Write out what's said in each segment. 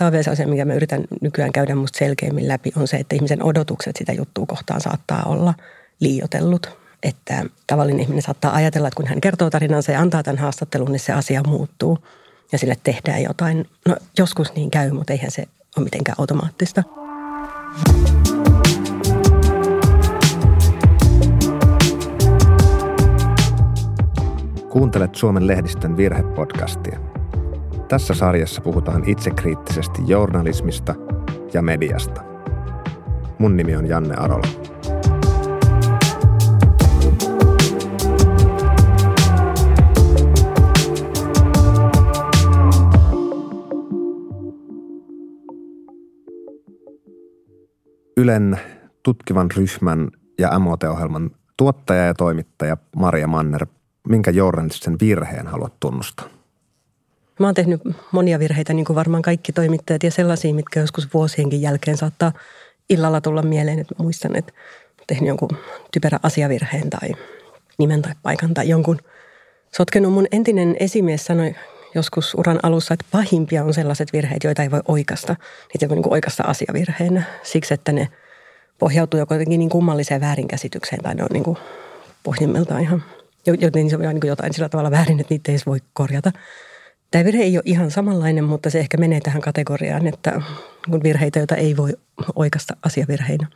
Tämä on vielä se asia, mikä mä yritän nykyään käydä musta selkeämmin läpi, on se, että ihmisen odotukset sitä juttua kohtaan saattaa olla liiotellut. Että tavallinen ihminen saattaa ajatella, että kun hän kertoo tarinansa ja antaa tämän haastattelun, niin se asia muuttuu ja sille tehdään jotain. No joskus niin käy, mutta eihän se ole mitenkään automaattista. Kuuntelet Suomen lehdistön virhepodcastia. Tässä sarjassa puhutaan itsekriittisesti journalismista ja mediasta. Mun nimi on Janne Arola. Ylen tutkivan ryhmän ja MOT-ohjelman tuottaja ja toimittaja Maria Manner. Minkä journalistisen virheen haluat tunnustaa? Mä oon tehnyt monia virheitä, niin kuin varmaan kaikki toimittajat, ja sellaisia, mitkä joskus vuosienkin jälkeen saattaa illalla tulla mieleen, että muistan, että tehnyt jonkun typerä asiavirheen tai nimen tai paikan tai jonkun sotkenut. Mun entinen esimies sanoi joskus uran alussa, että pahimpia on sellaiset virheet, joita ei voi oikasta. Niitä voi niin oikasta asiavirheenä siksi, että ne pohjautuu joko jotenkin niin kummalliseen väärinkäsitykseen tai ne on niin kuin pohjimmiltaan ihan, joten se on niin jotain sillä tavalla väärin, että niitä ei voi korjata. Tämä virhe ei ole ihan samanlainen, mutta se ehkä menee tähän kategoriaan, että virheitä, joita ei voi oikasta asiavirheinä.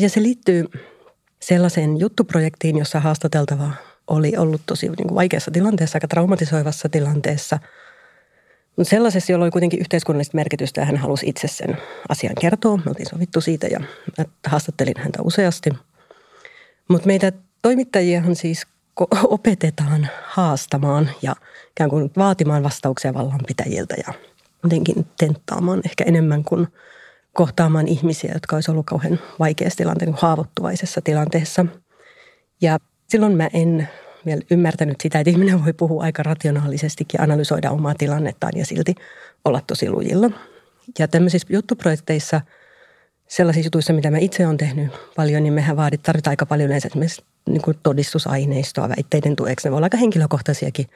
Ja se liittyy sellaiseen juttuprojektiin, jossa haastateltava oli ollut tosi niin kuin vaikeassa tilanteessa, aika traumatisoivassa tilanteessa. Mutta sellaisessa, jolla oli kuitenkin yhteiskunnallista merkitystä ja hän halusi itse sen asian kertoa. Me oltiin sovittu siitä ja haastattelin häntä useasti. Mutta meitä toimittajiahan siis opetetaan haastamaan ja ikään kuin vaatimaan vastauksia vallanpitäjiltä ja jotenkin tenttaamaan ehkä enemmän kuin kohtaamaan ihmisiä, jotka olisi ollut kauhean vaikeassa tilanteessa, niin haavoittuvaisessa tilanteessa. Ja silloin mä en vielä ymmärtänyt sitä, että ihminen voi puhua aika rationaalisestikin analysoida omaa tilannettaan ja silti olla tosi lujilla. Ja tämmöisissä juttuprojekteissa, sellaisissa jutuissa, mitä mä itse olen tehnyt paljon, niin mehän vaadit, tarvitaan aika paljon esimerkiksi niin kuin todistusaineistoa väitteiden tueksi. Ne voi olla aika henkilökohtaisiakin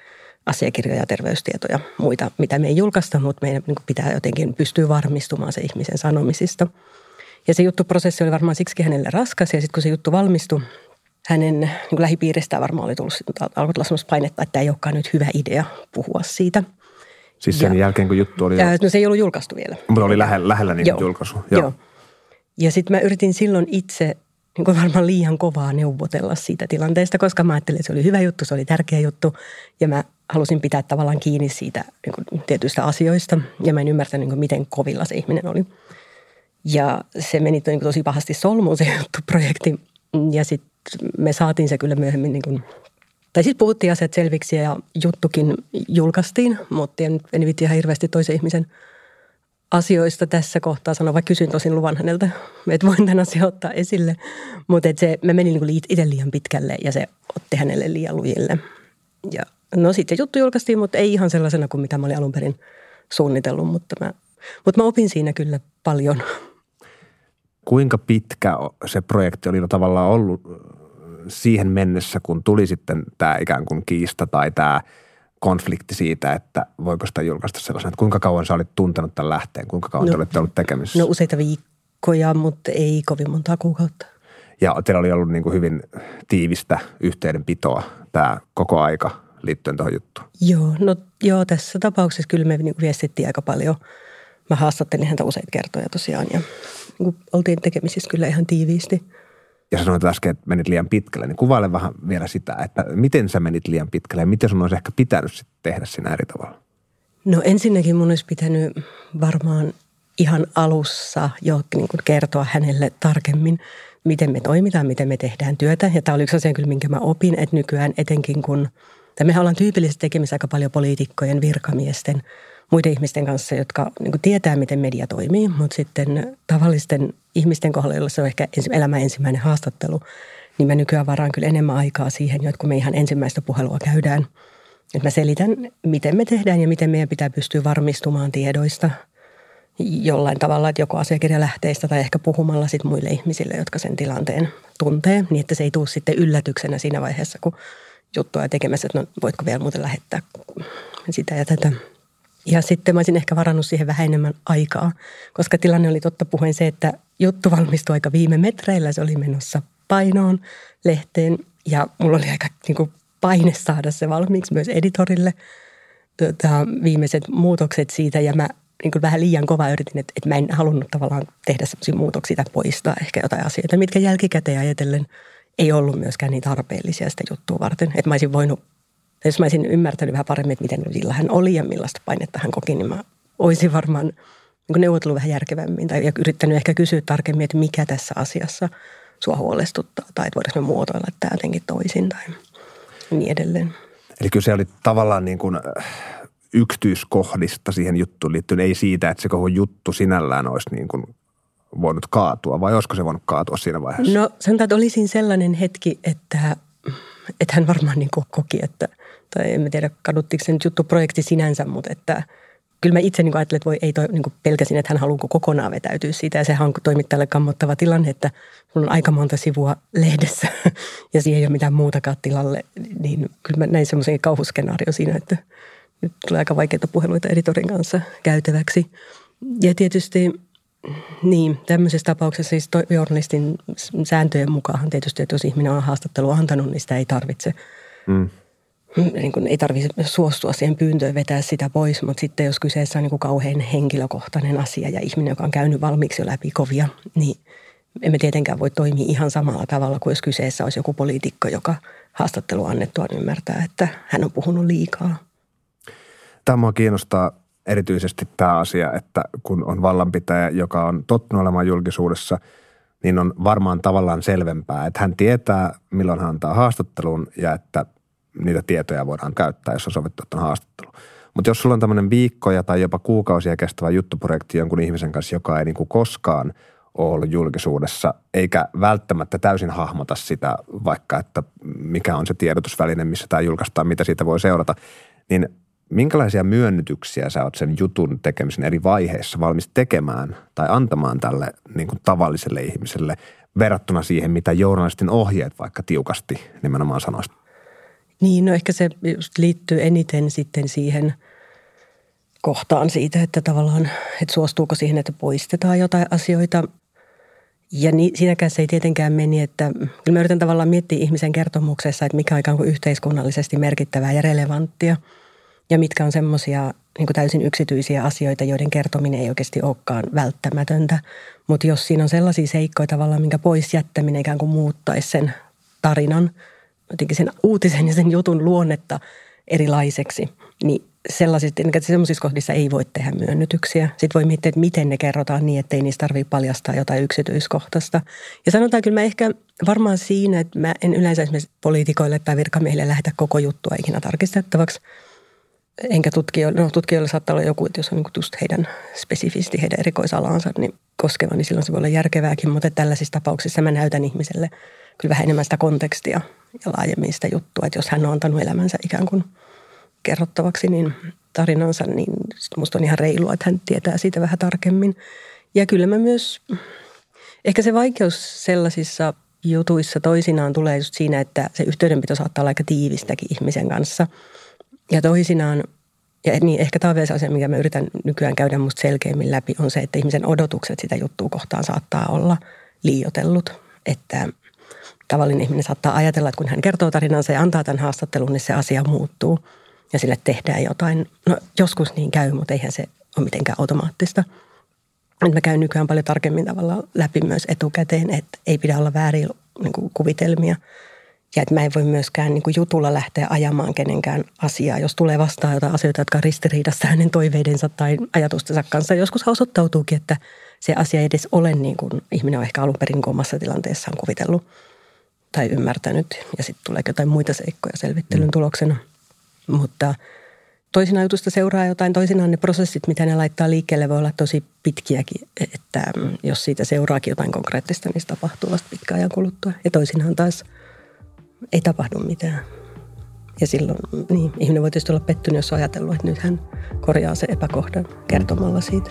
asiakirjoja, terveystietoja, muita, mitä me ei julkaista, mutta meidän niin pitää jotenkin pystyä varmistumaan se ihmisen sanomisista. Ja se juttuprosessi oli varmaan siksi hänelle raskas ja sitten kun se juttu valmistui, hänen niin lähipiiristään varmaan oli tullut, alkoi tulla sellaista painetta, että tämä ei olekaan nyt hyvä idea puhua siitä. Siis sen ja, jälkeen, kun juttu oli... Ja, no se ei ollut julkaistu vielä. Mutta oli lähellä, lähellä niin Joo. julkaisu. Joo. Joo. Ja sitten mä yritin silloin itse niin kuin varmaan liian kovaa neuvotella siitä tilanteesta, koska mä ajattelin, että se oli hyvä juttu, se oli tärkeä juttu. Ja mä halusin pitää tavallaan kiinni siitä niin kuin tietyistä asioista. Ja mä en ymmärtänyt, niin miten kovilla se ihminen oli. Ja se meni niin kuin tosi pahasti solmuun se juttu projekti. Ja sitten me saatiin se kyllä myöhemmin, niin kuin, tai sitten puhuttiin asiat selviksi ja juttukin julkaistiin, mutta en, en vitti ihan hirveästi toisen ihmisen asioista tässä kohtaa sanoa, vaikka kysyin tosin luvan häneltä, että voin tämän asian ottaa esille. Mutta se, me meni niin itse liian pitkälle ja se otti hänelle liian lujille. Ja no sitten juttu julkaistiin, mutta ei ihan sellaisena kuin mitä mä olin alun perin suunnitellut, mutta mä, mutta mä opin siinä kyllä paljon kuinka pitkä se projekti oli tavallaan ollut siihen mennessä, kun tuli sitten tämä ikään kuin kiista tai tämä konflikti siitä, että voiko sitä julkaista sellaisen, että kuinka kauan sä olit tuntenut tämän lähteen, kuinka kauan no, te olette ollut tekemisissä? No useita viikkoja, mutta ei kovin montaa kuukautta. Ja teillä oli ollut niin kuin hyvin tiivistä yhteydenpitoa tämä koko aika liittyen tuohon juttuun. Joo, no joo, tässä tapauksessa kyllä me niin viestittiin aika paljon. Mä haastattelin häntä useita kertoja tosiaan ja niin oltiin tekemisissä kyllä ihan tiiviisti. Ja sanoit äsken, että menit liian pitkälle, niin kuvaile vähän vielä sitä, että miten sä menit liian pitkälle ja miten sun olisi ehkä pitänyt sitten tehdä siinä eri tavalla? No ensinnäkin mun olisi pitänyt varmaan ihan alussa jo niin kuin kertoa hänelle tarkemmin, miten me toimitaan, miten me tehdään työtä. Ja tämä oli yksi asia kyllä, minkä mä opin, että nykyään etenkin kun, tai mehän ollaan tyypillisesti tekemisissä aika paljon poliitikkojen, virkamiesten – muiden ihmisten kanssa, jotka niin kuin tietää, miten media toimii, mutta sitten tavallisten ihmisten kohdalla, joilla se on ehkä elämä ensimmäinen haastattelu, niin mä nykyään varaan kyllä enemmän aikaa siihen, että kun me ihan ensimmäistä puhelua käydään, että mä selitän, miten me tehdään ja miten meidän pitää pystyä varmistumaan tiedoista jollain tavalla, että joko asiakirjalähteistä tai ehkä puhumalla sit muille ihmisille, jotka sen tilanteen tuntee, niin että se ei tule sitten yllätyksenä siinä vaiheessa, kun juttua tekemässä, että no voitko vielä muuten lähettää sitä ja tätä. Ja sitten mä olisin ehkä varannut siihen vähän enemmän aikaa, koska tilanne oli totta puheen se, että juttu valmistui aika viime metreillä. Se oli menossa painoon lehteen ja mulla oli aika niin kuin, paine saada se valmiiksi myös editorille. Tota, viimeiset muutokset siitä ja mä niin kuin vähän liian kova yritin, että, että mä en halunnut tavallaan tehdä sellaisia muutoksia tai poistaa ehkä jotain asioita, mitkä jälkikäteen ajatellen ei ollut myöskään niin tarpeellisia sitä juttua varten. Että mä olisin voinut, jos mä olisin ymmärtänyt vähän paremmin, että miten sillä hän oli ja millaista painetta hän koki, niin mä olisin varmaan niin neuvotellut vähän järkevämmin tai yrittänyt ehkä kysyä tarkemmin, että mikä tässä asiassa sua huolestuttaa tai että voidaanko me muotoilla tämä jotenkin toisin tai niin edelleen. Eli kyllä se oli tavallaan niin kuin yksityiskohdista siihen juttuun liittyen, ei siitä, että se koko juttu sinällään olisi niin kuin voinut kaatua, vai olisiko se voinut kaatua siinä vaiheessa? No sanotaan, että oli siinä sellainen hetki, että, että hän varmaan niin koki, että, tai en tiedä kaduttiko se nyt juttuprojekti sinänsä, mutta että kyllä mä itse niin ajattelin, että voi, ei toi, niin pelkäsin, että hän haluaa kokonaan vetäytyä siitä. Ja sehän on toimittajalle kammottava tilanne, että mulla on aika monta sivua lehdessä ja siihen ei ole mitään muutakaan tilalle. Niin kyllä mä näin semmoisen kauhuskenaario siinä, että – nyt tulee aika vaikeita puheluita editorin kanssa käytäväksi. Ja tietysti niin, tämmöisessä tapauksessa siis journalistin sääntöjen mukaan tietysti, että jos ihminen on haastattelu antanut, niin sitä ei tarvitse. Mm. Niin kuin ei tarvitse suostua siihen pyyntöön vetää sitä pois, mutta sitten jos kyseessä on niin kuin kauhean henkilökohtainen asia ja ihminen, joka on käynyt valmiiksi jo läpi kovia, niin emme tietenkään voi toimia ihan samalla tavalla kuin jos kyseessä olisi joku poliitikko, joka haastattelu annettua ymmärtää, että hän on puhunut liikaa – Tämä kiinnostaa erityisesti tämä asia, että kun on vallanpitäjä, joka on tottunut olemaan julkisuudessa, niin on varmaan tavallaan selvempää, että hän tietää, milloin hän antaa haastattelun ja että niitä tietoja voidaan käyttää, jos on sovittu, että on haastattelu. Mutta jos sulla on tämmöinen viikkoja tai jopa kuukausia kestävä juttuprojekti jonkun ihmisen kanssa, joka ei niin kuin koskaan ole ollut julkisuudessa, eikä välttämättä täysin hahmota sitä, vaikka että mikä on se tiedotusväline, missä tämä julkaistaan, mitä siitä voi seurata, niin Minkälaisia myönnytyksiä sä oot sen jutun tekemisen eri vaiheissa valmis tekemään tai antamaan tälle niin kuin tavalliselle ihmiselle verrattuna siihen, mitä journalistin ohjeet vaikka tiukasti nimenomaan sanoisi? Niin, no ehkä se just liittyy eniten sitten siihen kohtaan siitä, että tavallaan, että suostuuko siihen, että poistetaan jotain asioita. Ja niin, siinäkään se ei tietenkään meni, että kyllä mä yritän tavallaan miettiä ihmisen kertomuksessa, että mikä on ikään kuin yhteiskunnallisesti merkittävää ja relevanttia – ja mitkä on semmoisia niin täysin yksityisiä asioita, joiden kertominen ei oikeasti olekaan välttämätöntä. Mutta jos siinä on sellaisia seikkoja tavallaan, minkä pois jättäminen ikään kuin muuttaisi sen tarinan, jotenkin sen uutisen ja sen jutun luonnetta erilaiseksi, niin sellaisissa, niin sellaisissa kohdissa ei voi tehdä myönnytyksiä. Sitten voi miettiä, että miten ne kerrotaan niin, että ei niistä tarvitse paljastaa jotain yksityiskohtaista. Ja sanotaan kyllä mä ehkä varmaan siinä, että mä en yleensä esimerkiksi poliitikoille tai virkamiehille lähetä koko juttua ikinä tarkistettavaksi – enkä tutkijoille, no tutkijoille saattaa olla joku, että jos on niin just heidän spesifisti heidän erikoisalansa niin koskeva, niin silloin se voi olla järkevääkin, mutta tällaisissa tapauksissa mä näytän ihmiselle kyllä vähän enemmän sitä kontekstia ja laajemmin sitä juttua, että jos hän on antanut elämänsä ikään kuin kerrottavaksi, niin tarinansa, niin musta on ihan reilua, että hän tietää siitä vähän tarkemmin. Ja kyllä mä myös, ehkä se vaikeus sellaisissa jutuissa toisinaan tulee just siinä, että se yhteydenpito saattaa olla aika tiivistäkin ihmisen kanssa – ja toisinaan, ja niin ehkä tämä on vielä se asia, mikä mä yritän nykyään käydä musta selkeämmin läpi, on se, että ihmisen odotukset sitä juttua kohtaan saattaa olla liiotellut. Että tavallinen ihminen saattaa ajatella, että kun hän kertoo tarinansa ja antaa tämän haastattelun, niin se asia muuttuu ja sille tehdään jotain. No joskus niin käy, mutta eihän se ole mitenkään automaattista. Nyt mä käyn nykyään paljon tarkemmin tavalla läpi myös etukäteen, että ei pidä olla väärin niin kuvitelmia – ja että mä en voi myöskään niin jutulla lähteä ajamaan kenenkään asiaa, jos tulee vastaan jotain asioita, jotka on ristiriidassa hänen toiveidensa tai ajatustensa kanssa. Joskus osoittautuukin, että se asia ei edes ole niin kuin ihminen on ehkä alun perin omassa tilanteessaan kuvitellut tai ymmärtänyt. Ja sitten tulee jotain muita seikkoja selvittelyn mm. tuloksena. Mutta toisinaan jutusta seuraa jotain, toisinaan ne prosessit, mitä ne laittaa liikkeelle, voi olla tosi pitkiäkin. Että jos siitä seuraakin jotain konkreettista, niin se tapahtuu vasta pitkään ajan kuluttua. Ja toisinaan taas – ei tapahdu mitään. Ja silloin niin, ihminen voi tietysti olla pettynyt, jos on ajatellut, että nyt hän korjaa se epäkohdan kertomalla siitä.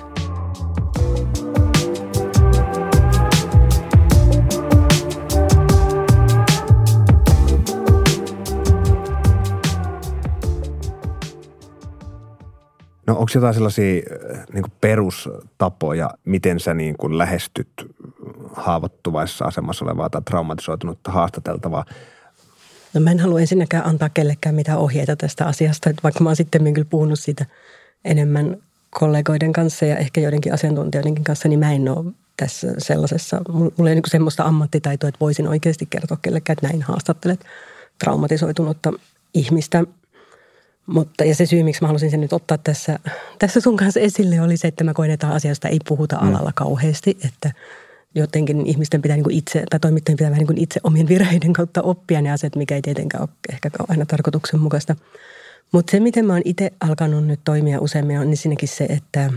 No onko jotain sellaisia äh, niin kuin perustapoja, miten sä niin kuin lähestyt haavoittuvaisessa asemassa olevaa tai traumatisoitunutta haastateltavaa? No mä en halua ensinnäkään antaa kellekään mitään ohjeita tästä asiasta, että vaikka mä oon sitten kyllä puhunut siitä enemmän kollegoiden kanssa ja ehkä joidenkin asiantuntijoidenkin kanssa, niin mä en ole tässä sellaisessa, mulla ei niin semmoista ammattitaitoa, että voisin oikeasti kertoa kellekään, että näin haastattelet traumatisoitunutta ihmistä. Mutta, ja se syy, miksi mä halusin sen nyt ottaa tässä, tässä sun kanssa esille, oli se, että mä koen, että asiasta ei puhuta mm. alalla kauheasti, että jotenkin ihmisten pitää niin itse, tai toimittajien pitää vähän niin itse omien virheiden kautta oppia ne asiat, mikä ei tietenkään ole ehkä aina tarkoituksenmukaista. Mutta se, miten mä oon itse alkanut nyt toimia useammin, on ensinnäkin se, että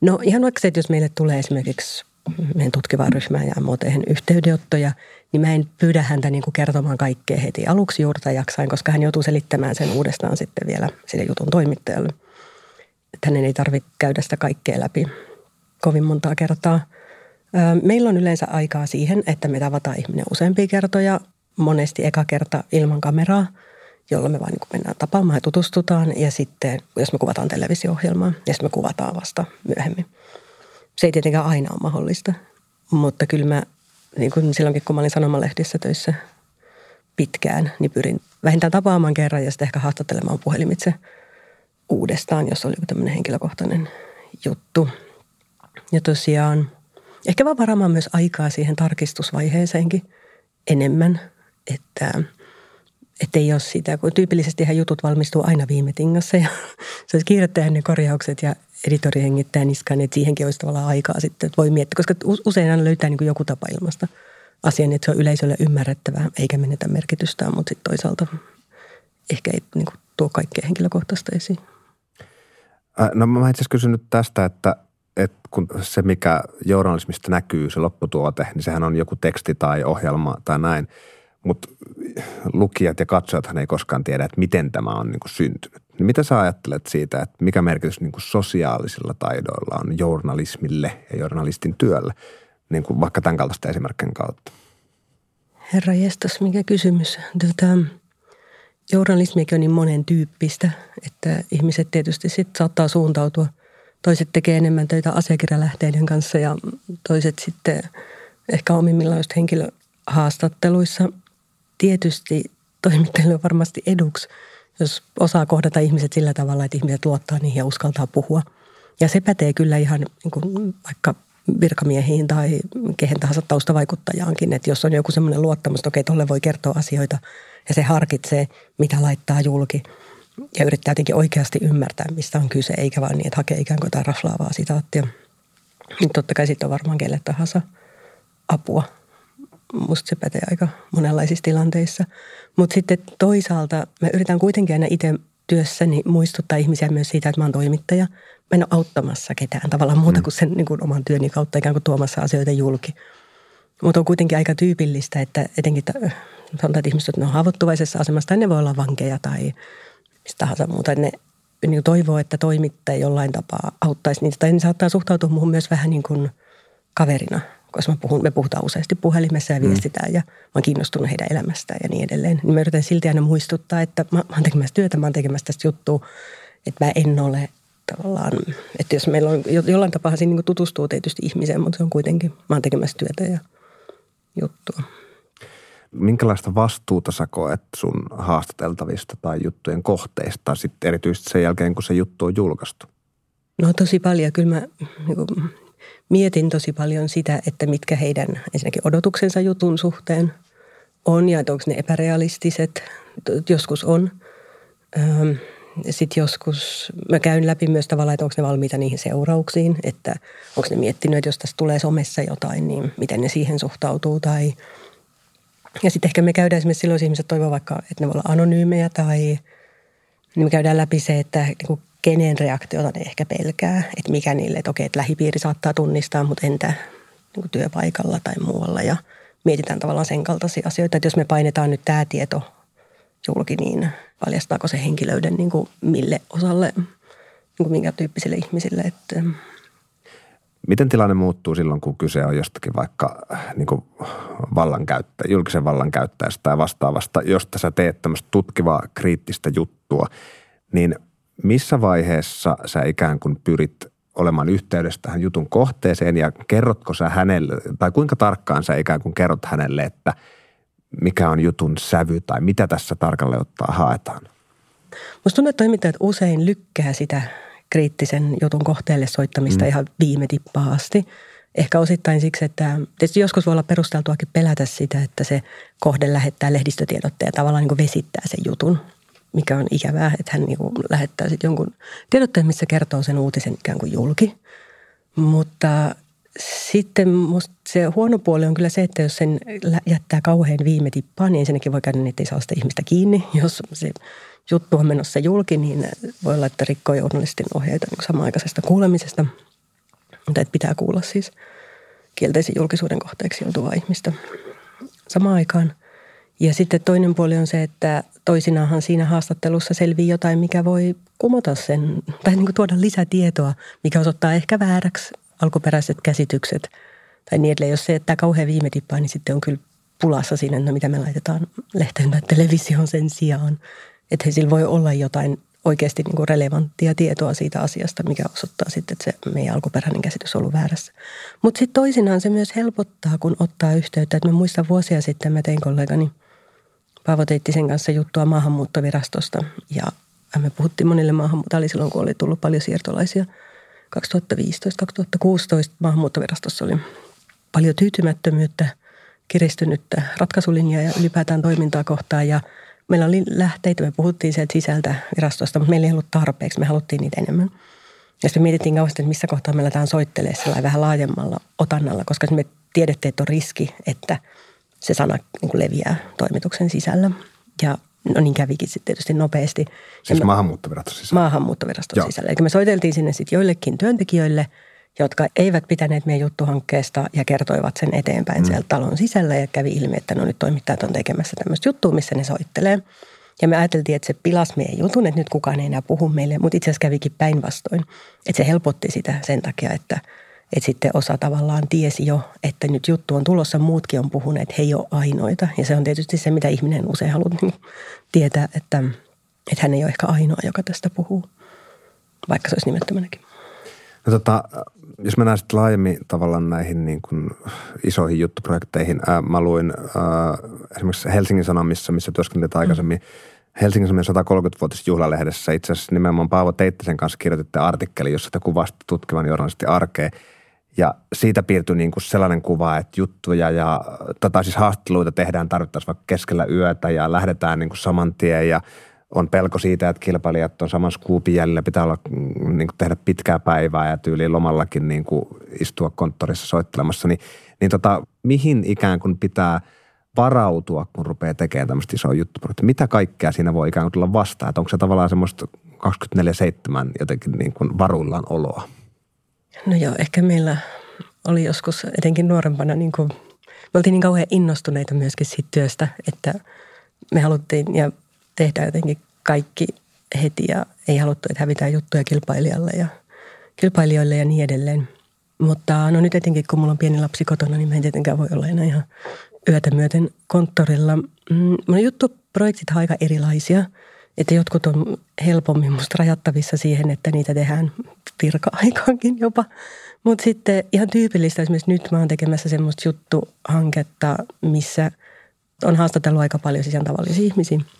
no ihan vaikka se, että jos meille tulee esimerkiksi meidän tutkivaan ryhmään ja muotoihin yhteydenottoja, niin mä en pyydä häntä niin kuin kertomaan kaikkea heti aluksi juurta jaksain, koska hän joutuu selittämään sen uudestaan sitten vielä sille jutun toimittajalle. Että hänen ei tarvitse käydä sitä kaikkea läpi kovin montaa kertaa. Meillä on yleensä aikaa siihen, että me tavataan ihminen useampia kertoja, monesti eka kerta ilman kameraa – jolloin me vain niin mennään tapaamaan ja tutustutaan. Ja sitten, jos me kuvataan televisio-ohjelmaa, ja sitten me kuvataan vasta myöhemmin. Se ei tietenkään aina ole mahdollista, mutta kyllä mä niin kuin silloinkin, kun mä olin sanomalehdissä töissä pitkään, niin pyrin vähintään tapaamaan kerran ja sitten ehkä haastattelemaan puhelimitse uudestaan, jos oli tämmöinen henkilökohtainen juttu. Ja tosiaan ehkä vaan varaamaan myös aikaa siihen tarkistusvaiheeseenkin enemmän, että – ei ole sitä, kun tyypillisesti jutut valmistuu aina viime tingassa ja se olisi kiirettää ne korjaukset ja editori hengittää niskaan, että siihenkin olisi tavallaan aikaa sitten, että voi miettiä, koska usein löytää niin joku tapa ilmasta asian, että se on yleisölle ymmärrettävää eikä menetä merkitystään, mutta sitten toisaalta ehkä ei niin kuin tuo kaikkea henkilökohtaista esiin. No mä itse asiassa kysyn nyt tästä, että, että kun se mikä journalismista näkyy, se lopputuote, niin sehän on joku teksti tai ohjelma tai näin – mutta lukijat ja katsojathan ei koskaan tiedä, että miten tämä on niin kuin syntynyt. Niin mitä sä ajattelet siitä, että mikä merkitys niin kuin sosiaalisilla taidoilla on journalismille ja journalistin työlle, niin kuin vaikka tämän kaltaista esimerkkien kautta? Herra jestas, mikä kysymys. Tota, journalismikin on niin monen tyyppistä, että ihmiset tietysti sitten saattaa suuntautua. Toiset tekee enemmän töitä asiakirjalähteiden kanssa ja toiset sitten ehkä omimmillaan just henkilöhaastatteluissa – tietysti toimittajille on varmasti eduksi, jos osaa kohdata ihmiset sillä tavalla, että ihmiset luottaa niihin ja uskaltaa puhua. Ja se pätee kyllä ihan niin kuin vaikka virkamiehiin tai kehen tahansa taustavaikuttajaankin, että jos on joku semmoinen luottamus, että okei, tolle voi kertoa asioita ja se harkitsee, mitä laittaa julki ja yrittää jotenkin oikeasti ymmärtää, mistä on kyse, eikä vaan niin, että hakee ikään kuin jotain raflaavaa sitaattia. Niin totta kai sitten on varmaan kelle tahansa apua musta se pätee aika monenlaisissa tilanteissa. Mutta sitten toisaalta mä yritän kuitenkin aina itse työssäni muistuttaa ihmisiä myös siitä, että mä oon toimittaja. Mä en ole auttamassa ketään tavallaan muuta mm. kuin sen niin kuin oman työni kautta ikään kuin tuomassa asioita julki. Mutta on kuitenkin aika tyypillistä, että etenkin sanotaan, että ihmiset on haavoittuvaisessa asemassa tai ne voi olla vankeja tai mistä tahansa muuta. Ne niin toivoo, että toimittaja jollain tapaa auttaisi niitä. Tai ne saattaa suhtautua muuhun myös vähän niin kuin kaverina – koska mä puhun, me puhutaan useasti puhelimessa ja mm. viestitään mm. ja mä oon kiinnostunut heidän elämästään ja niin edelleen. Niin mä yritän silti aina muistuttaa, että mä, mä oon tekemässä työtä, mä oon tekemässä tästä juttua, että mä en ole tavallaan, että jos meillä on jollain tapaa siinä niin tutustuu tietysti ihmiseen, mutta se on kuitenkin, mä oon tekemässä työtä ja juttua. Minkälaista vastuuta sä koet sun haastateltavista tai juttujen kohteista sitten erityisesti sen jälkeen, kun se juttu on julkaistu? No tosi paljon. Kyllä mä niin kuin, mietin tosi paljon sitä, että mitkä heidän ensinnäkin odotuksensa jutun suhteen on ja onko ne epärealistiset. Joskus on. Sitten joskus mä käyn läpi myös tavallaan, että onko ne valmiita niihin seurauksiin, että onko ne miettinyt, että jos tästä tulee somessa jotain, niin miten ne siihen suhtautuu tai ja sitten ehkä me käydään esimerkiksi silloin, jos ihmiset toivovat vaikka, että ne voi olla anonyymejä tai niin me käydään läpi se, että niin kenen reaktiota ne ehkä pelkää, että mikä niille, että okei, että lähipiiri saattaa tunnistaa, mutta entä niin työpaikalla tai muualla. Ja mietitään tavallaan sen kaltaisia asioita, että jos me painetaan nyt tämä tieto julki, niin paljastaako se henkilöiden niin kuin mille osalle, niin kuin minkä tyyppisille ihmisille, että Miten tilanne muuttuu silloin, kun kyse on jostakin vaikka niin kuin vallankäyttä, julkisen vallankäyttäjästä tai vastaavasta, josta sä teet tämmöistä tutkivaa kriittistä juttua, niin – missä vaiheessa sä ikään kuin pyrit olemaan yhteydessä tähän jutun kohteeseen ja kerrotko sä hänelle, tai kuinka tarkkaan sä ikään kuin kerrot hänelle, että mikä on jutun sävy tai mitä tässä tarkalleen ottaa haetaan? Musta tuntuu, että toimittajat usein lykkää sitä kriittisen jutun kohteelle soittamista mm. ihan viime tippaa asti. Ehkä osittain siksi, että tietysti joskus voi olla perusteltuakin pelätä sitä, että se kohde lähettää lehdistötiedotteen ja tavallaan niin vesittää sen jutun, mikä on ikävää, että hän niin lähettää sitten jonkun tiedotteen, missä kertoo sen uutisen ikään kuin julki. Mutta sitten musta se huono puoli on kyllä se, että jos sen jättää kauhean viime tippaan, niin ensinnäkin voi käydä niin, että ei saa sitä ihmistä kiinni. Jos se juttu on menossa julki, niin voi olla, että rikkoo journalistin ohjeita niin samaaikaisesta kuulemisesta. Mutta että pitää kuulla siis kielteisen julkisuuden kohteeksi joutuvaa ihmistä samaan aikaan. Ja sitten toinen puoli on se, että toisinaanhan siinä haastattelussa selvii jotain, mikä voi kumota sen, tai niin kuin tuoda lisätietoa, mikä osoittaa ehkä vääräksi alkuperäiset käsitykset. Tai niin edelleen, jos se jättää kauhean viime tippaa, niin sitten on kyllä pulassa siinä, että no mitä me laitetaan lehteen tai televisioon sen sijaan. Että he sillä voi olla jotain oikeasti niin kuin relevanttia tietoa siitä asiasta, mikä osoittaa sitten, että se meidän alkuperäinen käsitys on ollut väärässä. Mutta sitten toisinaan se myös helpottaa, kun ottaa yhteyttä. Että mä muistan vuosia sitten, mä tein kollegani Paavo Teittisen kanssa juttua maahanmuuttovirastosta. Ja me puhuttiin monille maahanmuuttajille silloin, kun oli tullut paljon siirtolaisia. 2015-2016 maahanmuuttovirastossa oli paljon tyytymättömyyttä, kiristynyttä ratkaisulinjaa ja ylipäätään toimintaa kohtaan. Ja – Meillä oli lähteitä, me puhuttiin sieltä sisältä virastosta, mutta meillä ei ollut tarpeeksi, me haluttiin niitä enemmän. Ja sitten mietittiin kauheasti, että missä kohtaa me aletaan soittelee vähän laajemmalla otannalla, koska me tiedettiin, että on riski, että se sana niin kuin leviää toimituksen sisällä. Ja no niin kävikin sitten tietysti nopeasti. Siis maahanmuuttoviraston sisällä? Maahanmuuttoviraston Joo. sisällä. Eli me soiteltiin sinne sitten joillekin työntekijöille – jotka eivät pitäneet meidän juttuhankkeesta ja kertoivat sen eteenpäin mm. sieltä talon sisällä ja kävi ilmi, että no nyt toimittajat on tekemässä tämmöistä juttua, missä ne soittelee. Ja me ajateltiin, että se pilasi meidän jutun, että nyt kukaan ei enää puhu meille, mutta itse asiassa kävikin päinvastoin. Että se helpotti sitä sen takia, että, että sitten osa tavallaan tiesi jo, että nyt juttu on tulossa, muutkin on puhuneet, että he ei ole ainoita. Ja se on tietysti se, mitä ihminen usein haluaa niin tietää, että, että hän ei ole ehkä ainoa, joka tästä puhuu, vaikka se olisi nimettömänäkin. No tota, jos mennään sitten laajemmin tavallaan näihin niin kuin isoihin juttuprojekteihin. Ää, mä luin ää, esimerkiksi Helsingin Sanomissa, missä työskentelit aikaisemmin, mm. Helsingin Sanomien 130-vuotis juhlalehdessä itse asiassa nimenomaan Paavo Teittisen kanssa kirjoititte artikkeli, jossa te kuvasitte tutkivan journalisti arkea. Ja siitä piirtyi niin kuin sellainen kuva, että juttuja ja tota siis haastatteluita tehdään tarvittaessa vaikka keskellä yötä ja lähdetään niin kuin saman tien ja – on pelko siitä, että kilpailijat on saman skuupin jäljellä, pitää olla, mm, niin kuin tehdä pitkää päivää ja tyyliin lomallakin niin kuin istua konttorissa soittelemassa, niin, niin tota, mihin ikään kuin pitää varautua, kun rupeaa tekemään tämmöistä isoa juttuprojektia? Mitä kaikkea siinä voi ikään kuin tulla vastaan? Että onko se tavallaan semmoista 24-7 jotenkin niin kuin varuillaan oloa? No joo, ehkä meillä oli joskus etenkin nuorempana, niin kuin, me oltiin niin kauhean innostuneita myöskin siitä työstä, että me haluttiin ja tehdä jotenkin kaikki heti ja ei haluttu, että hävitään juttuja kilpailijalle ja kilpailijoille ja niin edelleen. Mutta no nyt etenkin, kun mulla on pieni lapsi kotona, niin mä en tietenkään voi olla enää ihan yötä myöten konttorilla. Mm, mun juttuprojektit on aika erilaisia. Että jotkut on helpommin musta rajattavissa siihen, että niitä tehdään virka-aikaankin jopa. Mutta sitten ihan tyypillistä esimerkiksi nyt mä oon tekemässä semmoista juttuhanketta, missä on haastatellut aika paljon sisään tavallisia ihmisiä –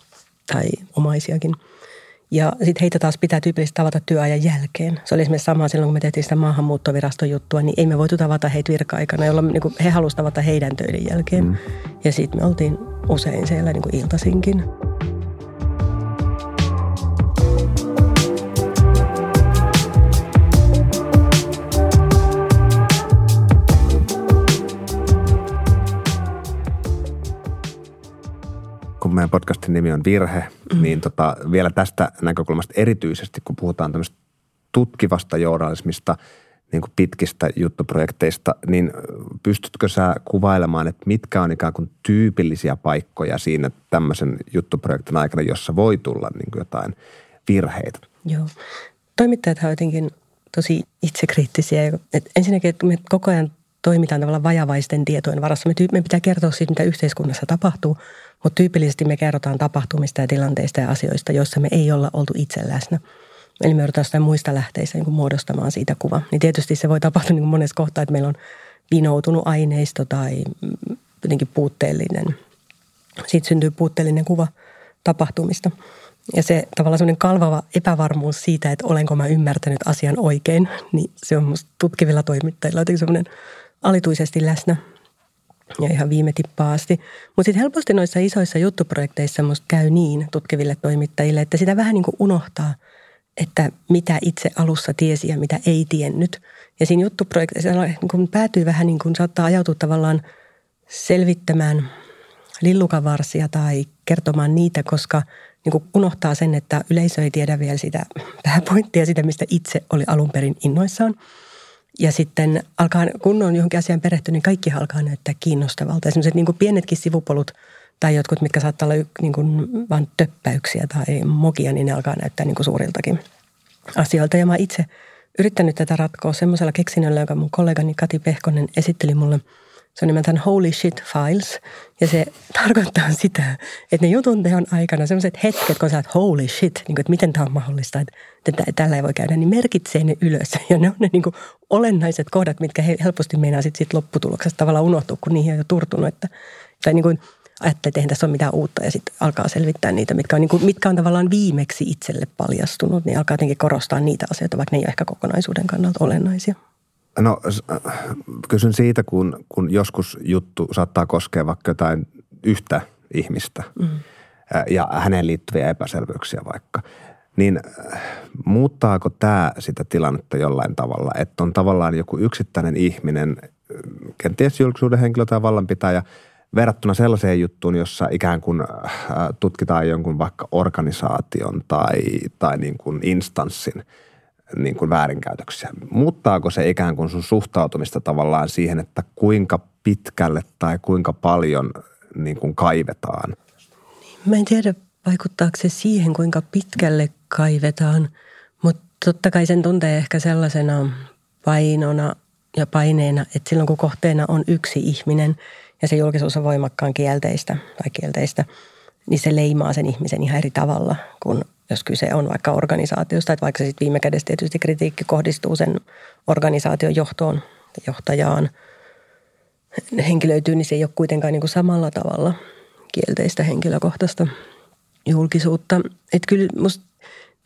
tai omaisiakin. Ja sitten heitä taas pitää tyypillisesti tavata työajan jälkeen. Se oli esimerkiksi sama silloin, kun me tehtiin sitä maahanmuuttoviraston juttua, niin ei me voitu tavata heitä virka-aikana, jolloin niin he halusivat tavata heidän töiden jälkeen. Mm. Ja sitten me oltiin usein siellä niin kuin iltasinkin. Kun meidän podcastin nimi on Virhe, mm. niin tota, vielä tästä näkökulmasta erityisesti, kun puhutaan tämmöistä tutkivasta journalismista, niin kuin pitkistä juttuprojekteista, niin pystytkö sä kuvailemaan, että mitkä on ikään kuin tyypillisiä paikkoja siinä tämmöisen juttuprojektin aikana, jossa voi tulla niin kuin jotain virheitä? Joo. Toimittajat ovat jotenkin tosi itsekriittisiä. Et ensinnäkin, että me koko ajan toimitaan tavallaan vajavaisten tietojen varassa. Me, me pitää kertoa siitä, mitä yhteiskunnassa tapahtuu, mutta tyypillisesti me kerrotaan tapahtumista ja tilanteista ja asioista, joissa me ei olla oltu itse läsnä. Eli me joudutaan muista lähteistä niin muodostamaan siitä kuva. Niin tietysti se voi tapahtua niin monessa kohtaa, että meillä on vinoutunut aineisto tai jotenkin puutteellinen. Siitä syntyy puutteellinen kuva tapahtumista. Ja se tavallaan semmoinen kalvava epävarmuus siitä, että olenko mä ymmärtänyt asian oikein, niin se on musta tutkivilla toimittajilla jotenkin semmoinen alituisesti läsnä ja ihan viime tippaa asti. Mutta sitten helposti noissa isoissa juttuprojekteissa musta käy niin tutkiville toimittajille, että sitä vähän niin kuin unohtaa, että mitä itse alussa tiesi ja mitä ei tiennyt. Ja siinä juttuprojekteissa kun päätyy vähän niin kuin saattaa ajautua tavallaan selvittämään lillukavarsia tai kertomaan niitä, koska niin kuin unohtaa sen, että yleisö ei tiedä vielä sitä pääpointtia, sitä mistä itse oli alun perin innoissaan – ja sitten alkaa, kun on johonkin asiaan perehtynyt, niin kaikki alkaa näyttää kiinnostavalta. Esimerkiksi niin kuin pienetkin sivupolut tai jotkut, mitkä saattaa olla niin kuin vain töppäyksiä tai mokia, niin ne alkaa näyttää niin kuin suuriltakin asioilta. Ja mä itse yrittänyt tätä ratkoa semmoisella keksinnöllä, jonka mun kollegani Kati Pehkonen esitteli mulle – se on nimeltään Holy Shit Files. Ja se tarkoittaa sitä, että ne jutun teon aikana sellaiset hetket, kun sä oot holy shit, niin kuin, että miten tämä on mahdollista, että, tällä ei voi käydä, niin merkitsee ne ylös. Ja ne on ne niin kuin olennaiset kohdat, mitkä helposti meinaa sitten sit lopputuloksesta tavallaan unohtua, kun niihin on jo turtunut. Että, tai niin kuin ajattelee, että eihän tässä ole mitään uutta ja sitten alkaa selvittää niitä, mitkä on, niin kuin, mitkä on tavallaan viimeksi itselle paljastunut, niin alkaa jotenkin korostaa niitä asioita, vaikka ne ei ole ehkä kokonaisuuden kannalta olennaisia. No kysyn siitä, kun, kun joskus juttu saattaa koskea vaikka jotain yhtä ihmistä mm. ja häneen liittyviä epäselvyyksiä vaikka. Niin muuttaako tämä sitä tilannetta jollain tavalla, että on tavallaan joku yksittäinen ihminen, kenties julkisuuden henkilö tai vallanpitäjä, verrattuna sellaiseen juttuun, jossa ikään kuin tutkitaan jonkun vaikka organisaation tai, tai niin kuin instanssin – niin kuin väärinkäytöksiä. Muuttaako se ikään kuin sun suhtautumista tavallaan siihen, että kuinka pitkälle tai kuinka paljon niin kuin kaivetaan? Mä en tiedä, vaikuttaako se siihen, kuinka pitkälle kaivetaan, mutta totta kai sen tuntee ehkä sellaisena painona ja paineena, että silloin kun kohteena on yksi ihminen ja se julkisuus on voimakkaan kielteistä tai kielteistä, niin se leimaa sen ihmisen ihan eri tavalla kuin jos kyse on vaikka organisaatiosta, että vaikka sitten viime kädessä tietysti kritiikki kohdistuu sen organisaation johtoon, johtajaan, henkilöityy, niin se ei ole kuitenkaan niin kuin samalla tavalla kielteistä henkilökohtaista julkisuutta. Että kyllä musta,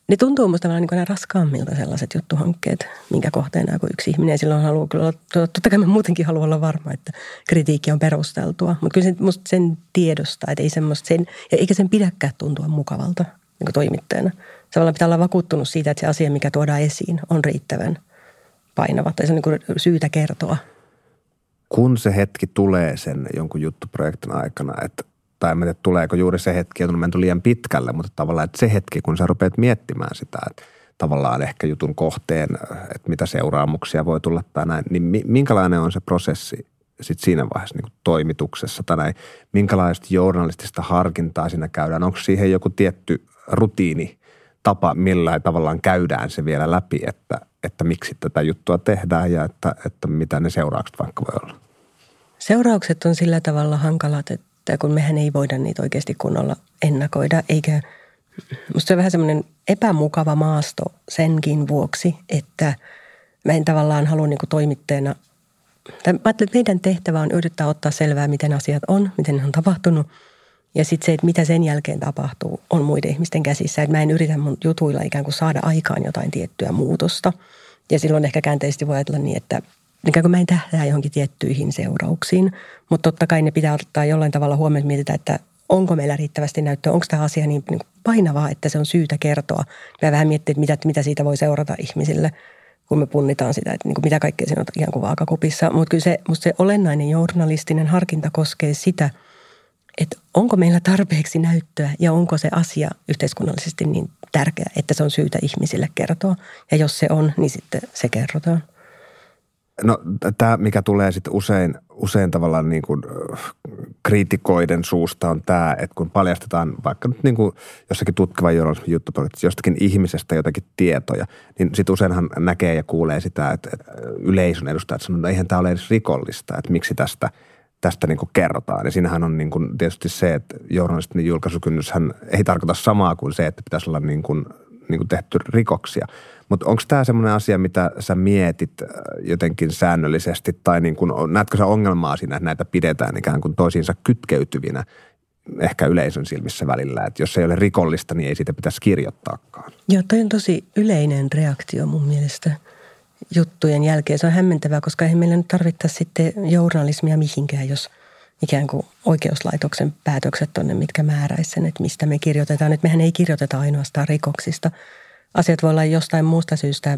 ne tuntuu musta vähän niin raskaammilta sellaiset juttuhankkeet, minkä kohteena kuin yksi ihminen. Silloin haluaa kyllä, totta kai mä muutenkin haluan olla varma, että kritiikki on perusteltua. Mutta kyllä se, musta sen tiedostaa, että ei semmoista sen, eikä sen pidäkään tuntua mukavalta – niin toimittajana. Tavallaan pitää olla vakuuttunut siitä, että se asia, mikä tuodaan esiin, on riittävän painava tai se on niin syytä kertoa. Kun se hetki tulee sen jonkun juttuprojektin aikana, että tai en tiedä, tuleeko juuri se hetki, että on menty liian pitkälle, mutta tavallaan että se hetki, kun sä rupeat miettimään sitä, että tavallaan ehkä jutun kohteen, että mitä seuraamuksia voi tulla tai näin, niin minkälainen on se prosessi sit siinä vaiheessa niin toimituksessa tai näin, minkälaista journalistista harkintaa siinä käydään, onko siihen joku tietty rutiini tapa, millä tavallaan käydään se vielä läpi, että, että miksi tätä juttua tehdään ja että, että mitä ne seuraukset vaikka voi olla. Seuraukset on sillä tavalla hankalat, että kun mehän ei voida niitä oikeasti kunnolla ennakoida, eikä musta se on vähän semmoinen epämukava maasto senkin vuoksi, että mä en tavallaan halua niin toimittajana, mä että meidän tehtävä on yrittää ottaa selvää, miten asiat on, miten ne on tapahtunut – ja sitten se, että mitä sen jälkeen tapahtuu, on muiden ihmisten käsissä. Että mä en yritä mun jutuilla ikään kuin saada aikaan jotain tiettyä muutosta. Ja silloin ehkä käänteisesti voi ajatella niin, että ikään kuin mä en tähtää johonkin tiettyihin seurauksiin. Mutta totta kai ne pitää ottaa jollain tavalla huomioon, että mietitään, että onko meillä riittävästi näyttöä, onko tämä asia niin, niin painavaa, että se on syytä kertoa. Mä vähän miettiä, että mitä, mitä siitä voi seurata ihmisille, kun me punnitaan sitä, että niin kuin mitä kaikkea siinä on ihan kuin vaakakupissa. Mutta kyllä se, musta se olennainen journalistinen harkinta koskee sitä – että onko meillä tarpeeksi näyttöä ja onko se asia yhteiskunnallisesti niin tärkeä, että se on syytä ihmisille kertoa. Ja jos se on, niin sitten se kerrotaan. No tämä, mikä tulee sitten usein, usein tavallaan niin kuin kriitikoiden suusta on tämä, että kun paljastetaan vaikka nyt niin kuin jossakin tutkivan journalismin juttuprojektissa jostakin ihmisestä jotakin tietoja, niin sitten useinhan näkee ja kuulee sitä, että, että yleisön edustajat sanoo, että no eihän tämä ole edes rikollista, että miksi tästä – tästä niin kuin kerrotaan. Ja siinähän on niin tietysti se, että journalistinen julkaisukynnyshän ei tarkoita samaa kuin se, että pitäisi olla niin niin kuin tehty rikoksia. Mutta onko tämä semmoinen asia, mitä sä mietit äh, jotenkin säännöllisesti tai niin kuin, näetkö sä ongelmaa siinä, että näitä pidetään ikään kuin toisiinsa kytkeytyvinä ehkä yleisön silmissä välillä, että jos ei ole rikollista, niin ei siitä pitäisi kirjoittaakaan. Joo, toi on tosi yleinen reaktio mun mielestä juttujen jälkeen. Se on hämmentävää, koska ei meillä nyt tarvittaisi sitten journalismia mihinkään, jos ikään kuin oikeuslaitoksen päätökset on ne, mitkä määräisivät sen, että mistä me kirjoitetaan. Että mehän ei kirjoiteta ainoastaan rikoksista. Asiat voi olla jostain muusta syystä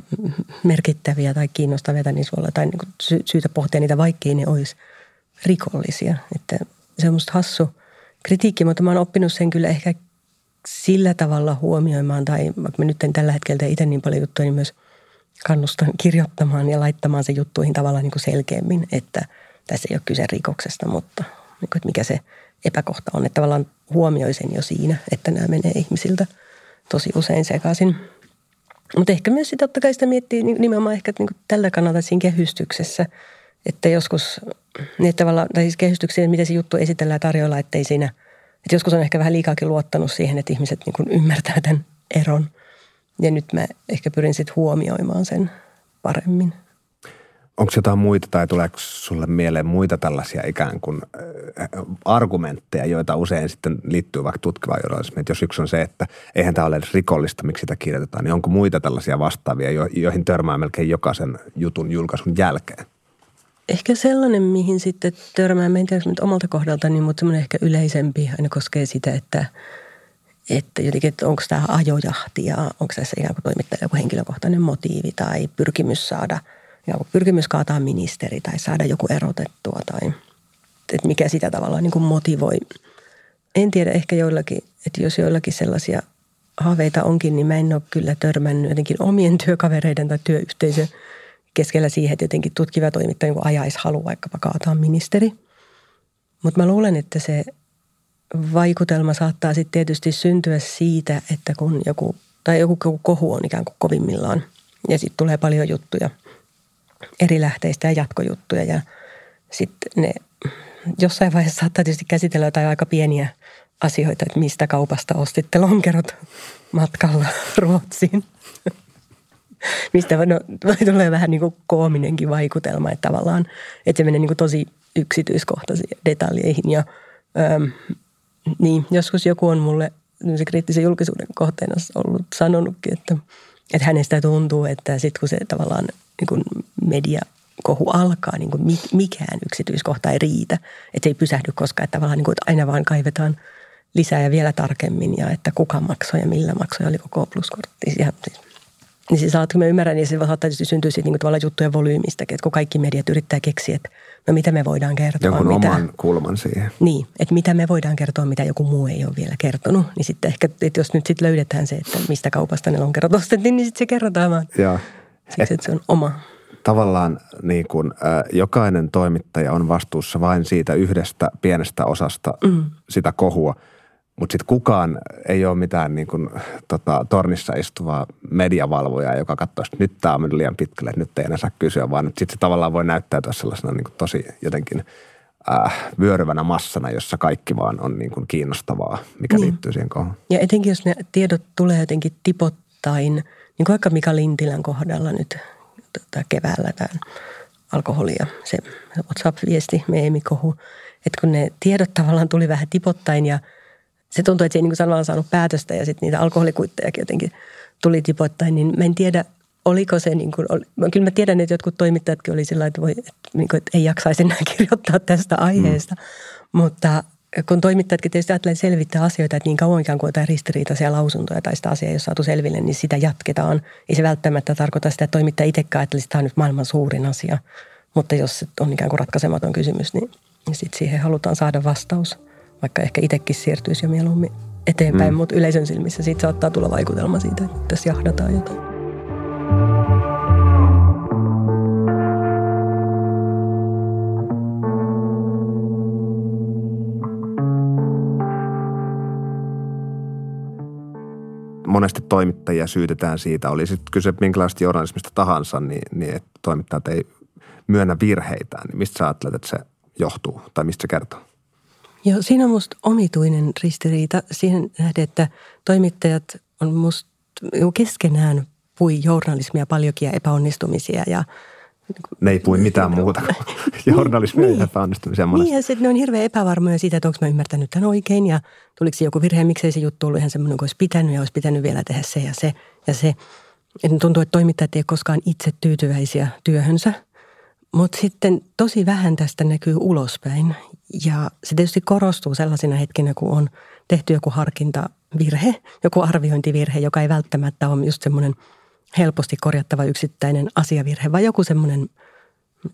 merkittäviä tai kiinnostavia tai voi olla jotain niin sy- syytä pohtia niitä, vaikkei ne olisi rikollisia. Että se on musta hassu kritiikki, mutta mä oon oppinut sen kyllä ehkä sillä tavalla huomioimaan, tai vaikka mä nyt en tällä hetkellä itse niin paljon juttuja, niin myös kannustan kirjoittamaan ja laittamaan se juttuihin tavallaan niin kuin selkeämmin, että tässä ei ole kyse rikoksesta, mutta niin että mikä se epäkohta on. Että tavallaan huomioisin jo siinä, että nämä menee ihmisiltä tosi usein sekaisin. Mutta ehkä myös sitä totta kai sitä miettii nimenomaan ehkä niin kuin tällä kannalta siinä kehystyksessä, että joskus, niin että tavallaan, tai siis kehystyksiä, miten se juttu esitellään tarjolla, ettei siinä, että joskus on ehkä vähän liikaakin luottanut siihen, että ihmiset niin kuin ymmärtää tämän eron. Ja nyt mä ehkä pyrin sitten huomioimaan sen paremmin. Onko jotain muita tai tuleeko sulle mieleen muita tällaisia ikään kuin äh, argumentteja, joita usein sitten liittyy vaikka tutkivaan journalismiin? Jos yksi on se, että eihän tämä ole edes rikollista, miksi sitä kirjoitetaan, niin onko muita tällaisia vastaavia, joihin törmää melkein jokaisen jutun julkaisun jälkeen? Ehkä sellainen, mihin sitten törmää, en tiedä nyt omalta kohdaltani, mutta semmoinen ehkä yleisempi aina koskee sitä, että, että jotenkin, että onko tämä ajojahti ja onko tässä ikään kuin toimittaja joku henkilökohtainen motiivi tai pyrkimys saada – joku pyrkimys kaataa ministeri tai saada joku erotettua tai että mikä sitä tavallaan niin kuin motivoi. En tiedä, ehkä joillakin, että jos joillakin sellaisia haaveita onkin, niin mä en ole kyllä törmännyt jotenkin omien työkavereiden tai työyhteisön keskellä siihen, että jotenkin tutkiva toimittaja niin ajaisi halu vaikkapa kaataa ministeri. Mutta mä luulen, että se vaikutelma saattaa sitten tietysti syntyä siitä, että kun joku, tai joku kohu on ikään kuin kovimmillaan ja sitten tulee paljon juttuja – eri lähteistä ja jatkojuttuja ja sitten ne jossain vaiheessa saattaa tietysti käsitellä jotain aika pieniä asioita, että mistä kaupasta ostitte lonkerot matkalla Ruotsiin. mistä no, tulee vähän niin kuin koominenkin vaikutelma, että tavallaan, että se menee niin kuin tosi yksityiskohtaisiin detaljeihin ja äm, niin, joskus joku on mulle se kriittisen julkisuuden kohteena ollut sanonutkin, että, että hänestä tuntuu, että sitten kun se tavallaan niin kuin media kohu alkaa, niin kuin mikään yksityiskohta ei riitä. Että se ei pysähdy koskaan, että tavallaan niin kuin, että aina vaan kaivetaan lisää ja vielä tarkemmin ja että kuka maksoi ja millä maksoi, oliko K plus-kortti. Ja, siis, niin siis kun mä ymmärrän, niin se saattaa tietysti syntyä siitä niin tavallaan juttujen volyymistäkin, että kun kaikki mediat yrittää keksiä, että no mitä me voidaan kertoa. Jonkun mitä, oman kulman siihen. Niin, että mitä me voidaan kertoa, mitä joku muu ei ole vielä kertonut. Niin sitten ehkä, että jos nyt sitten löydetään se, että mistä kaupasta ne lonkerot ostettiin, niin sitten se kerrotaan vaan. Joo. Siksi, että se on oma tavallaan niin kuin, äh, jokainen toimittaja on vastuussa vain siitä yhdestä pienestä osasta mm. sitä kohua, mutta sitten kukaan ei ole mitään niin kuin, tota, tornissa istuvaa mediavalvojaa, joka katsoo, että nyt tämä on mennyt liian pitkälle, että nyt ei enää saa kysyä, vaan sitten se tavallaan voi näyttäytyä sellaisena niin kuin tosi jotenkin äh, vyöryvänä massana, jossa kaikki vaan on niin kuin kiinnostavaa, mikä niin. liittyy siihen kohdaan. Ja etenkin jos ne tiedot tulee jotenkin tipottain, niin kuin vaikka Mika Lintilän kohdalla nyt – tota, keväällä tämän alkoholia, se WhatsApp-viesti, meemikohu, että kun ne tiedot tavallaan tuli vähän tipottain ja se tuntui, että se ei niin kuin saanut päätöstä ja sitten niitä alkoholikuittejakin jotenkin tuli tipottain, niin mä en tiedä, oliko se niin kuin, oli, kyllä mä tiedän, että jotkut toimittajatkin oli sillä että, voi, että, niin kuin, että ei jaksaisi enää kirjoittaa tästä aiheesta, mm. mutta kun toimittajatkin tietysti ajattelee selvittää asioita, että niin kauan ikään kuin jotain ristiriitaisia lausuntoja tai sitä asiaa ei ole saatu selville, niin sitä jatketaan. Ei se välttämättä tarkoita sitä, että toimittaja itsekään ajattelisi, että tämä on nyt maailman suurin asia. Mutta jos on ikään kuin ratkaisematon kysymys, niin, niin sitten siihen halutaan saada vastaus. Vaikka ehkä itsekin siirtyisi jo mieluummin eteenpäin, mm. mutta yleisön silmissä siitä saattaa tulla vaikutelma siitä, että tässä jahdataan jotain. Monesti toimittajia syytetään siitä, oli sitten kyse minkälaista journalismista tahansa, niin, niin että toimittajat ei myönnä virheitä, niin mistä sä ajattelet, että se johtuu tai mistä se kertoo? Joo, siinä on musta omituinen ristiriita siihen nähden, että toimittajat on musta keskenään pui journalismia paljonkin ja epäonnistumisia ja ne ei pui mitään muuta kuin journalismia niin. ja epäonnistumisia monesti. Niin ja sitten ne on hirveän epävarmoja siitä, että onko mä ymmärtänyt tämän oikein ja tuliko joku virhe, miksei se juttu ollut ihan semmoinen kuin olisi pitänyt ja olisi pitänyt vielä tehdä se ja se ja se. Et tuntuu, että toimittajat ei koskaan itse tyytyväisiä työhönsä, mutta sitten tosi vähän tästä näkyy ulospäin ja se tietysti korostuu sellaisina hetkinä, kun on tehty joku harkintavirhe, joku arviointivirhe, joka ei välttämättä ole just semmoinen – helposti korjattava yksittäinen asiavirhe, vai joku semmoinen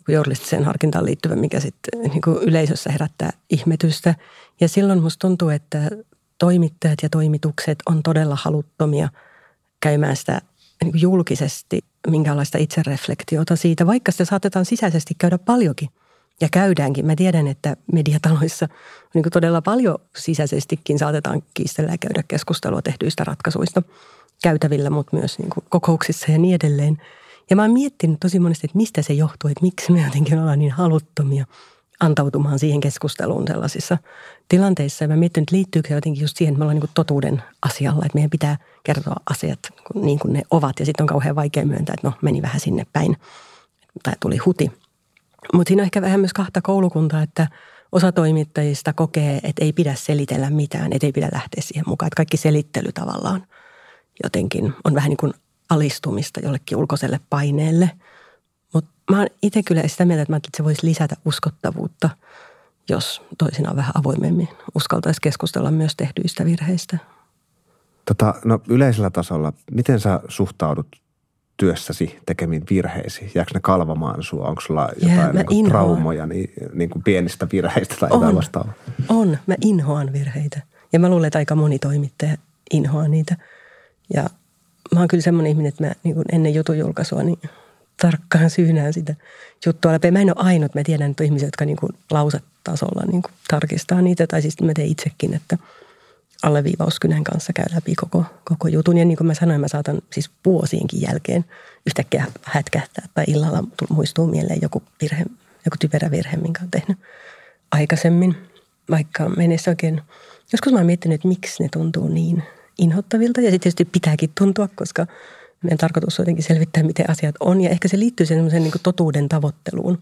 journalistiseen harkintaan liittyvä, mikä sitten niin yleisössä herättää ihmetystä. Ja silloin musta tuntuu, että toimittajat ja toimitukset on todella haluttomia käymään sitä niin julkisesti minkälaista itsereflektiota siitä, vaikka sitä saatetaan sisäisesti käydä paljonkin. Ja käydäänkin. Mä tiedän, että mediataloissa niin todella paljon sisäisestikin saatetaan kiistellä ja käydä keskustelua tehdyistä ratkaisuista – käytävillä, mutta myös niin kuin kokouksissa ja niin edelleen. Ja mä oon miettinyt tosi monesti, että mistä se johtuu, että miksi me jotenkin ollaan niin haluttomia antautumaan siihen keskusteluun sellaisissa tilanteissa. Ja mä mietin, että liittyykö se jotenkin just siihen, että me ollaan niin totuuden asialla, että meidän pitää kertoa asiat niin kuin ne ovat. Ja sitten on kauhean vaikea myöntää, että no meni vähän sinne päin tai tuli huti. Mutta siinä on ehkä vähän myös kahta koulukuntaa, että osa toimittajista kokee, että ei pidä selitellä mitään, että ei pidä lähteä siihen mukaan. Että kaikki selittely tavallaan jotenkin on vähän niin kuin alistumista jollekin ulkoiselle paineelle. Mutta mä oon itse kyllä sitä mieltä, että, että se voisi lisätä uskottavuutta, jos toisinaan vähän avoimemmin uskaltaisi keskustella myös tehdyistä virheistä. Tota, no yleisellä tasolla, miten sä suhtaudut työssäsi tekemiin virheisiin? Jääkö ne kalvamaan sua? Onko sulla jotain Jää, niin kuin traumoja niin, niin kuin pienistä virheistä tai on, jotain vastaavaa? On. Mä inhoan virheitä. Ja mä luulen, että aika moni toimittaja inhoaa niitä – ja mä oon kyllä semmoinen ihminen, että mä niin ennen jutun julkaisua niin tarkkaan syynään sitä juttua läpi. Mä en ole ainut, mä tiedän, että on ihmisiä, jotka niin kuin lausetasolla niin kuin tarkistaa niitä. Tai siis mä teen itsekin, että alleviivauskynän kanssa käy läpi koko, koko jutun. Ja niin kuin mä sanoin, mä saatan siis vuosienkin jälkeen yhtäkkiä hätkähtää tai illalla muistuu mieleen joku virhe, joku typerä virhe, minkä on tehnyt aikaisemmin. Vaikka menee oikein, joskus mä oon miettinyt, että miksi ne tuntuu niin inhottavilta ja sitten tietysti pitääkin tuntua, koska meidän tarkoitus on jotenkin selvittää, miten asiat on ja ehkä se liittyy semmoiseen niin totuuden tavoitteluun.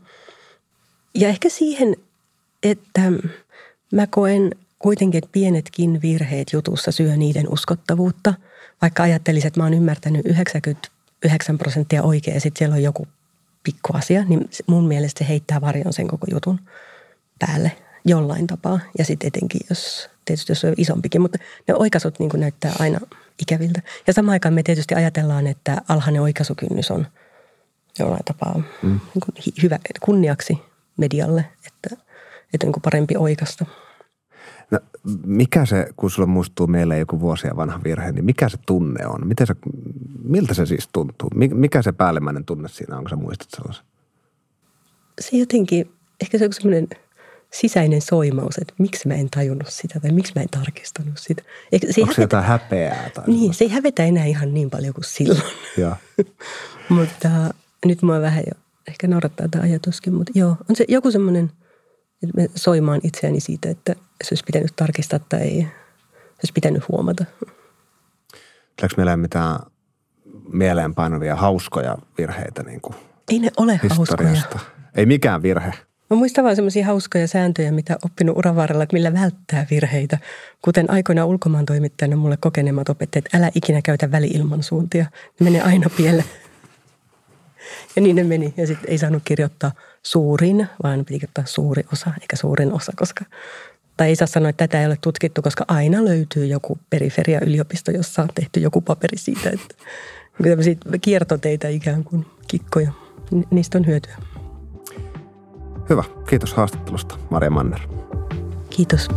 Ja ehkä siihen, että mä koen kuitenkin, että pienetkin virheet jutussa syö niiden uskottavuutta. Vaikka ajattelisin, että mä oon ymmärtänyt 99 prosenttia oikein ja sitten siellä on joku pikkuasia, niin mun mielestä se heittää varjon sen koko jutun päälle jollain tapaa. Ja sitten etenkin, jos tietysti jos on isompikin, mutta ne oikaisut niin näyttää aina ikäviltä. Ja samaan aikaan me tietysti ajatellaan, että alhainen oikaisukynnys on jollain tapaa mm. niin hyvä kunniaksi medialle, että, että niin kuin parempi oikasta. No, mikä se, kun sulla muistuu meille joku vuosia vanha virhe, niin mikä se tunne on? Miten se, miltä se siis tuntuu? Mikä se päällimmäinen tunne siinä on, kun sä muistat sellaisen? Se jotenkin, ehkä se on semmoinen – sisäinen soimaus, että miksi mä en tajunnut sitä tai miksi mä en tarkistanut sitä. Eikö, se Onko se jotain häpeää? Tai niin, se ei hävetä enää ihan niin paljon kuin silloin. mutta uh, nyt mua vähän jo ehkä naurattaa tämä ajatuskin, mutta joo, on se joku semmoinen, että mä soimaan itseäni siitä, että se olisi pitänyt tarkistaa tai se olisi pitänyt huomata. Tuleeko meillä mitään mieleenpainavia hauskoja virheitä niin kuin Ei ne ole historiasta? hauskoja. Ei mikään virhe. Mä muistan vaan semmoisia hauskoja sääntöjä, mitä oppinut uran varrella, että millä välttää virheitä. Kuten aikoina ulkomaan toimittajana mulle kokeneemmat opettajat, että älä ikinä käytä väliilmansuuntia. Ne menee aina pieleen. Ja niin ne meni. Ja sitten ei saanut kirjoittaa suurin, vaan piti kirjoittaa suuri osa, eikä suurin osa, koska tai ei saa sanoa, että tätä ei ole tutkittu, koska aina löytyy joku periferia-yliopisto, jossa on tehty joku paperi siitä, että kiertoteitä ikään kuin kikkoja. Niistä on hyötyä. Hyvä. Kiitos haastattelusta, Maria Manner. Kiitos.